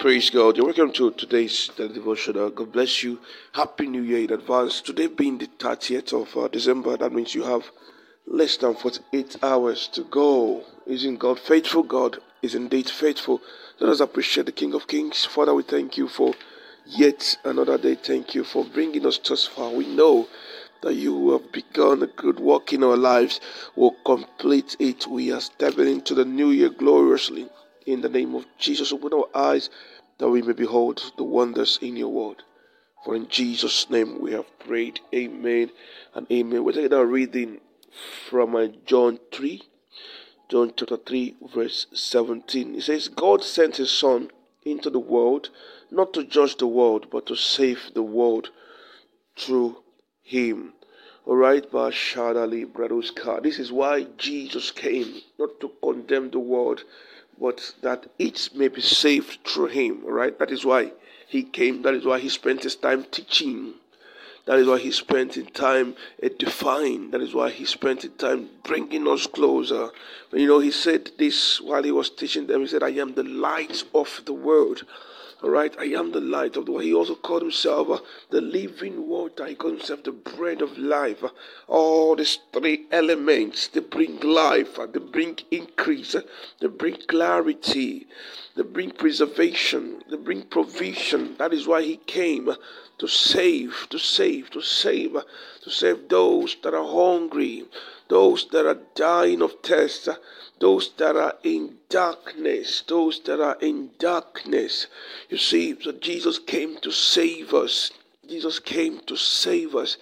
Praise God. You're welcome to today's devotional. God bless you. Happy New Year in advance. Today being the 30th of uh, December, that means you have less than 48 hours to go. Isn't God faithful? God is indeed faithful. Let us appreciate the King of Kings. Father, we thank you for yet another day. Thank you for bringing us thus far. We know that you have begun a good work in our lives will complete it. We are stepping into the new year gloriously. In the name of Jesus, open our eyes that we may behold the wonders in your word. For in Jesus' name we have prayed. Amen and amen. We're taking our reading from John 3, John chapter 3, verse 17. It says, God sent his Son into the world, not to judge the world, but to save the world through him. Alright, Bashadali Braduska. This is why Jesus came, not to condemn the world, but that each may be saved through him. Right? That is why he came. That is why he spent his time teaching. That is why he spent his time edifying. That is why he spent his time bringing us closer. But you know, he said this while he was teaching them. He said, I am the light of the world. All right, I am the light of the world. He also called himself uh, the living water. He called himself the bread of life. All these three elements they bring life, they bring increase, they bring clarity, they bring preservation, they bring provision. That is why he came to save, to save, to save, to save those that are hungry, those that are dying of thirst, those that are in darkness, those that are in darkness. You see, so Jesus came to save us. Jesus came to save us.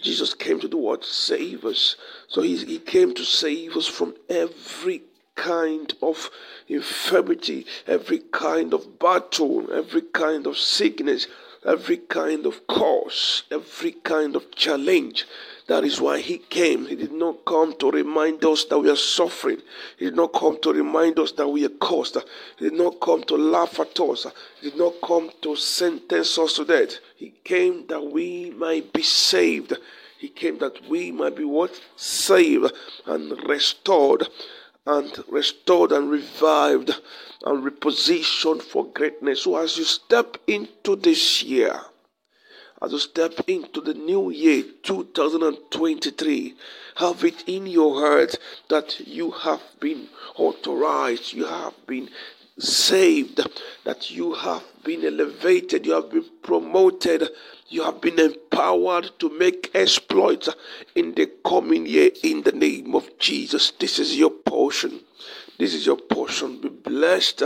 Jesus came to do what? Save us. So he, he came to save us from every kind of infirmity, every kind of battle, every kind of sickness, every kind of cause, every kind of challenge. That is why he came. He did not come to remind us that we are suffering. He did not come to remind us that we are cursed. He did not come to laugh at us. He did not come to sentence us to death. He came that we might be saved. He came that we might be what? Saved and restored and restored and revived and repositioned for greatness. So as you step into this year, as you step into the new year 2023, have it in your heart that you have been authorized, you have been saved, that you have been elevated, you have been promoted, you have been empowered to make exploits in the coming year in the name of Jesus. This is your portion. This is your portion. Be blessed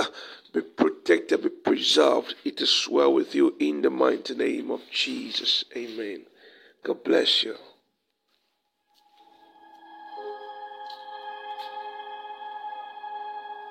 be protected, be preserved. It is well with you in the mighty name of Jesus. Amen. God bless you.